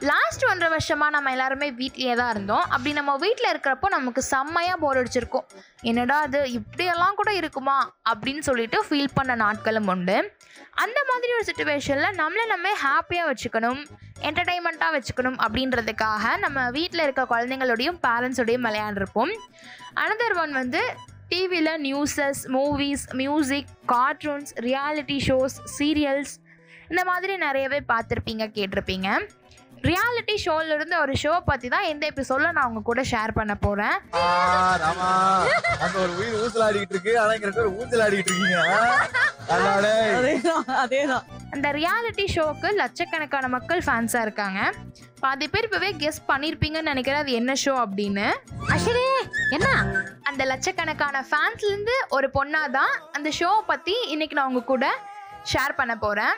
Last ஒன்றரை வருஷமாக நம்ம எல்லாருமே வீட்லேயே தான் இருந்தோம். அப்படி நம்ம வீட்டில் இருக்கிறப்போ நமக்கு செம்மையாக போர் அடிச்சிருக்கும். என்னடா அது இப்படியெல்லாம் கூட இருக்குமா? அப்படின்னு சொல்லிட்டு ஃபீல் பண்ண நாட்களும் உண்டு. அந்த மாதிரி ஒரு சுச்சுவேஷனில் நம்மளை நம்ம ஹாப்பியாக வச்சுக்கணும் என்டர்டைன்மெண்ட்டாக வச்சுக்கணும் அப்படின்றதுக்காக நம்ம வீட்டில் இருக்க குழந்தைங்களோடையும் பேரண்ட்ஸோடையும் விளையாண்டுருப்போம். அனதர் ஒன் வந்து டிவியில் newses movies music cartoons reality shows serials இந்த மாதிரி நிறையவே பார்த்துருப்பீங்க கேட்டிருப்பீங்க. ரியாலிட்டி ஷோல இருந்து ஒரு ஷோ பற்றி தான் இந்த எபிசோடில் நான் உங்க கூட ஷேர் பண்ண போகிறேன் ஒரு உயிர் ஊசலாடிக்கிட்டு இருக்கு. ஆனா இங்க ஊசலாடிக்கிட்டு இருக்கீங்க. அதேதான் அதேதான். அந்த ரியாலிட்டி ஷோக்கு லட்சக்கணக்கான மக்கள் ஃபேன்ஸாக இருக்காங்க. பாதி பேர் இப்போவே கெஸ் பண்ணியிருப்பீங்கன்னு நினைக்கிறேன். அது என்ன ஷோ அப்படின்னு. அஸ்வினி என்ன? அந்த லட்சக்கணக்கான ஃபேன்ஸ்லேருந்து ஒரு பொண்ணாக தான் அந்த ஷோ பற்றி இன்னைக்கு நான் உங்க கூட ஷேர் பண்ண போகிறேன்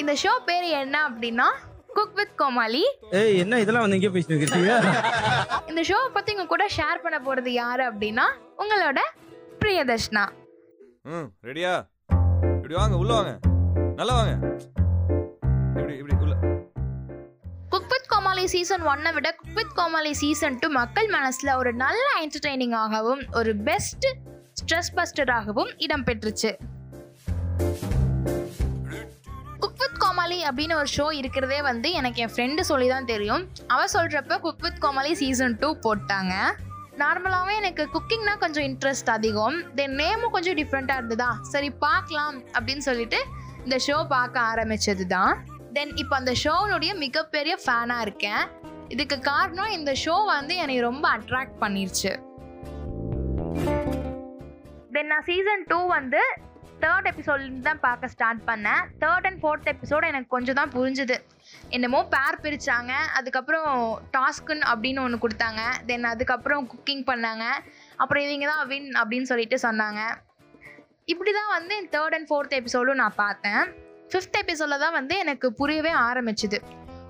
இந்த ஷோ பேர் என்ன அப்படின்னா குக் வித் கோமாளி ஏய் என்ன இதெல்லாம் வந்து எங்கேயோ பேசிட்டு இருக்கீங்க? இந்த ஷோ பற்றி உங்க கூட ஷேர் பண்ண போகிறது யார் அப்படின்னா உங்களோட பிரியதர்ஷ்னா. ம் ரெடியா? இப்படி வாங்க உள்ள வாங்க. நல்லா வாங்க. இப்படி இப்படி உள்ள. குக் வித் கோமாளி சீசன் ஒன்னை விட cook with Comali season two மக்கள் மனசில் ஒரு நல்ல என்டர்டெய்னிங்காகவும் ஒரு பெஸ்ட் ஸ்ட்ரெஸ் பஸ்டராகவும் இடம்பெற்றுச்சு அப்படின்னு ஒரு ஷோ இருக்கிறதே வந்து எனக்கு என் ஃப்ரெண்டு சொல்லி தான் தெரியும். அவ சொல்கிறப்ப cook with Comali season two போட்டாங்க. நார்மலாகவே எனக்கு குக்கிங்னா கொஞ்சம் இன்ட்ரெஸ்ட் அதிகம். தென் நேமும் கொஞ்சம் டிஃப்ரெண்ட்டாக இருந்ததா? சரி பார்க்கலாம் அப்படின்னு சொல்லிட்டு இந்த ஷோ பார்க்க ஆரம்பித்தது தான் தென் இப்போ அந்த ஷோனுடைய மிகப்பெரிய ஃபேனாக இருக்கேன். இதுக்கு காரணம் இந்த ஷோ வந்து என்னை ரொம்ப அட்ராக்ட் பண்ணிருச்சு. தென் நான் சீசன் டூ வந்து தேர்ட் எபிசோட்லேருந்து தான் பார்க்க ஸ்டார்ட் பண்ணேன். தேர்ட் அண்ட் ஃபோர்த் எபிசோட் எனக்கு கொஞ்சம் தான் புரிஞ்சுது. என்னமோ பேர் பிரித்தாங்க அதுக்கப்புறம் டாஸ்க்குன்னு அப்படின்னு ஒன்று கொடுத்தாங்க. தென் அதுக்கப்புறம் குக்கிங் பண்ணாங்க. அப்புறம் இவங்க தான் வின் அப்படின்னு சொல்லிட்டு சொன்னாங்க. இப்படி தான் வந்து என் தேர்ட் அண்ட் ஃபோர்த் எபிசோடும் நான் பார்த்தேன். ஃபிஃப்த் எபிசோடில் தான் வந்து எனக்கு புரியவே ஆரம்பிச்சுது.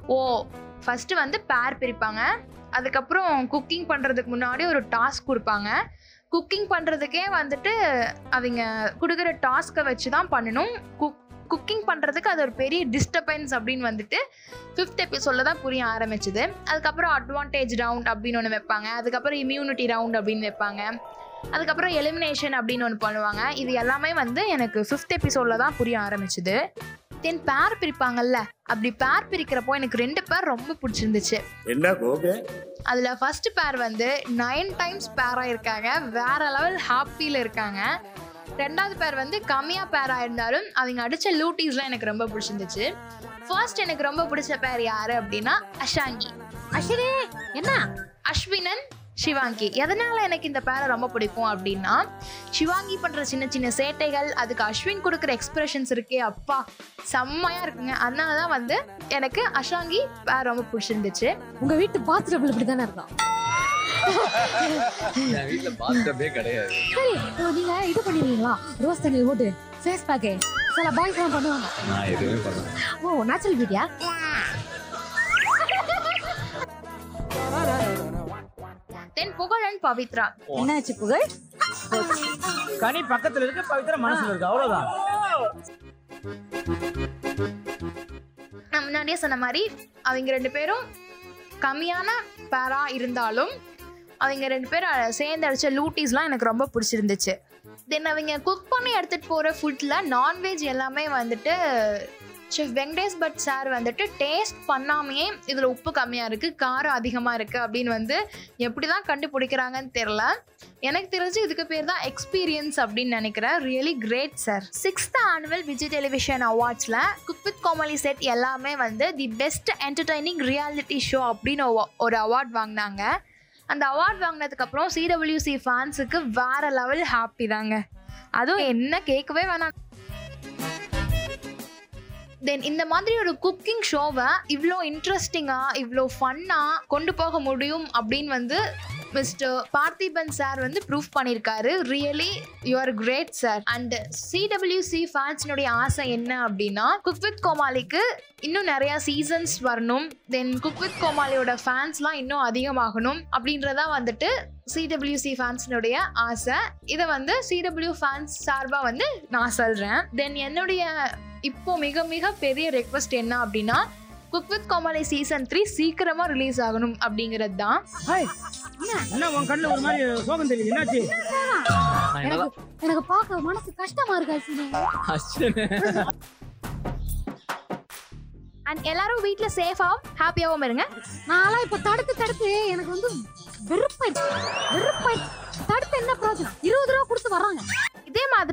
ஓ ஃபஸ்ட்டு வந்து பேர் பிரிப்பாங்க. அதுக்கப்புறம் குக்கிங் பண்ணுறதுக்கு முன்னாடி ஒரு டாஸ்க் கொடுப்பாங்க. குக்கிங் பண்ணுறதுக்கே வந்துட்டு அவங்க கொடுக்குற டாஸ்க்கை வச்சு தான் பண்ணணும். குக் குக்கிங் பண்ணுறதுக்கு அது ஒரு பெரிய டிஸ்டர்பன்ஸ் அப்படின்னு வந்துட்டு ஃபிஃப்த் எபிசோடில் தான் புரிய ஆரம்பிச்சுது. அதுக்கப்புறம் அட்வான்டேஜ் ரவுண்ட் அப்படின்னு ஒன்று வைப்பாங்க. அதுக்கப்புறம் இம்யூனிட்டி ரவுண்ட் அப்படின்னு வைப்பாங்க. அதுக்கப்புறம் எலிமினேஷன் அப்படின்னு ஒன்று பண்ணுவாங்க. இது எல்லாமே வந்து எனக்கு ஃபிஃப்த் எபிசோடில் தான் புரிய ஆரம்பிச்சுது. தென் பேர் பிரிப்பாங்கல்ல அப்படி பேர் பிரிக்கிறப்போ எனக்கு ரெண்டு பேர் ரொம்ப பிடிச்சிருந்துச்சு. என்ன கோபே? அதில் ஃபர்ஸ்ட் பேர் வந்து நைன் டைம்ஸ் பேராக இருக்காங்க வேற லெவல் ஹாப்பியில் இருக்காங்க. ரெண்டாவது பேர் வந்து கம்மியாக பேராக இருந்தாலும் அவங்க அடித்த லூட்டிஸ்லாம் எனக்கு ரொம்ப பிடிச்சிருந்துச்சு. ஃபர்ஸ்ட் எனக்கு ரொம்ப பிடிச்ச பேர் யார் அப்படின்னா அஷாங்கி. அஸ்வினி என்ன? அஸ்வினன் சிவாங்கி. எதனால எனக்கு இந்த பேரை ரொம்ப பிடிக்கும் அப்படின்னா சிவாங்கி பண்ற சின்ன சின்ன சேட்டைகள் அதுக்கு அஸ்வின் கொடுக்குற எக்ஸ்பிரஷன்ஸ் இருக்கே அப்பா செம்மையா இருக்குங்க. அதனால தான் வந்து எனக்கு அஷாங்கி பேர் ரொம்ப பிடிச்சிருந்துச்சு. உங்க வீட்டு பாத்ரூம் இப்படி தானே கிடையாது. சரி நீங்க இது பண்ணிடுவீங்களா? ரோஸ் தண்ணி போட்டு ஃபேஸ் பேக்கு சில பாய்ஸ் எல்லாம் பண்ணுவாங்க. ஓ நேச்சுரல் பியூட்டியா தென் புகழன் பவித்ரா. என்னாச்சு புகழ்? கனி பக்கத்துல இருக்கு பவித்ரா மனசுல இருக்கு அவ்வளவுதான். நான் முன்னாடியே சொன்ன மாதிரி அவங்க ரெண்டு பேரும் கம்மியான பேரா இருந்தாலும் அவங்க ரெண்டு பேரும் சேர்ந்து அடிச்ச லூட்டிஸ்லாம் எனக்கு ரொம்ப பிடிச்சிருந்துச்சு. தென் அவங்க குக் பண்ணி எடுத்துகிட்டு போகிற ஃபுட்டில் நான்வெஜ் எல்லாமே வந்துட்டு செஃப் வெங்கடேஷ் பட் சார் வந்துட்டு டேஸ்ட் பண்ணாமையே இதில் உப்பு கம்மியாக இருக்குது காரம் அதிகமாக இருக்குது அப்படின்னு வந்து எப்படி தான் கண்டுபிடிக்கிறாங்கன்னு தெரில எனக்கு தெரிஞ்சு இதுக்கு பேர் தான் எக்ஸ்பீரியன்ஸ் அப்படின்னு நினைக்கிறேன். Really great sir sixth annual Vijay television அவார்ட்ஸில் cook with Comali set எல்லாமே வந்து the best entertaining reality show அப்படின்னு ஒ- ஒரு அவார்ட் வாங்கினாங்க. அந்த அவார்ட் வாங்கினதுக்கப்புறம் சிடபிள்யூசி ஃபேன்ஸுக்கு வேற லெவல் ஹாப்பி தாங்க. அதுவும் என்ன கேட்கவே வேணாம். தென் இந்த மாதிரி ஒரு குக்கிங் ஷோவை இவ்வளோ இன்ட்ரெஸ்டிங்காக இவ்வளோ ஃபன்னாக கொண்டு போக முடியும் அப்படின்னு வந்து மிஸ்டர் பார்த்திபன் சார் வந்து ப்ரூஃப் பண்ணியிருக்காரு really you are great sir and CWC ஃபேன்ஸ்னுடைய ஆசை என்ன அப்படின்னா குக் வித் கோமாளிக்கு இன்னும் நிறையா சீசன்ஸ் வரணும். தென் குக் வித் கோமாளியோட ஃபேன்ஸ்லாம் இன்னும் அதிகமாகணும் அப்படின்றதா வந்துட்டு சிடபிள்யூசி ஃபேன்ஸ்னுடைய ஆசை. இதை வந்து சிடபிள்யூ ஃபேன்ஸ் சார்பாக வந்து நான் சொல்கிறேன் தென் என்னுடைய இப்போ மிக மிக பெரிய ரெக்வஸ்ட் என்ன அப்படின்னா cook with Comali season three சீக்கிரமா ரிலீஸ் ஆகணும் அப்படிங்கிறது தான். ஹாய். என்ன உன் கண்ணுல ஒரு மாதிரி சோகம் தெரியுது. என்னாச்சு? நான் எனக்கு பார்க்க மனசு கஷ்டமா இருக்கு அண்ட் எல்லாரும் வீட்டில் சேஃபாகவும் ஹாப்பியாகவும் இருங்க. நான்லாம் இப்ப தடுத்து தடுத்து எனக்கு வந்து வெறுப்பாயிடுச்சு. வெறுப்பாயிடுச்சு. தடுத்து என்ன பிரயோஜனம் இருபது ரூபா கொடுத்து வர்றாங்க.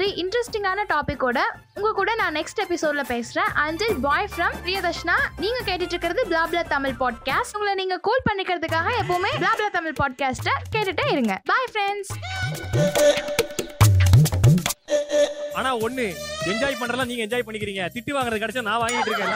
மாதிரி இன்ட்ரெஸ்டிங்கான டாப்பிக்கோட உங்க கூட நான் நெக்ஸ்ட் எபிசோட்ல பேசுறேன். அண்டில் பாய் ஃப்ரம் பிரியதர்ஷனா நீங்க கேட்டுட்டு இருக்கிறது பிளாப்லா தமிழ் பாட்காஸ்ட் உங்களை நீங்க கூல் பண்ணிக்கிறதுக்காக எப்பவுமே பிளாப்லா தமிழ் பாட்காஸ்ட்டை கேட்டுட்டே இருங்க. பாய் ஃப்ரெண்ட்ஸ் ஆனா ஒண்ணு என்ஜாய் பண்றதெல்லாம் நீங்க என்ஜாய் பண்ணிக்கிறீங்க. திட்டு வாங்குறது கிடைச்சா நான் வாங்கிட்டு இருக்கேன்.